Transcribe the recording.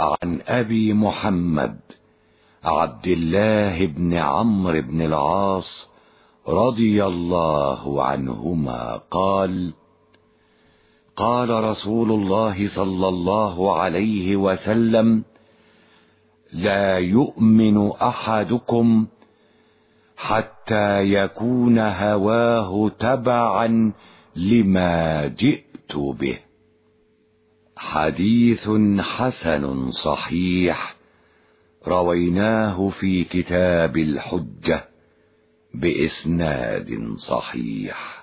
عن أبي محمد عبد الله بن عمرو بن العاص رضي الله عنهما قال قال رسول الله صلى الله عليه وسلم لا يؤمن أحدكم حتى يكون هواه تبعا لما جئت به. حديث حسن صحيح رويناه في كتاب الحجة بإسناد صحيح.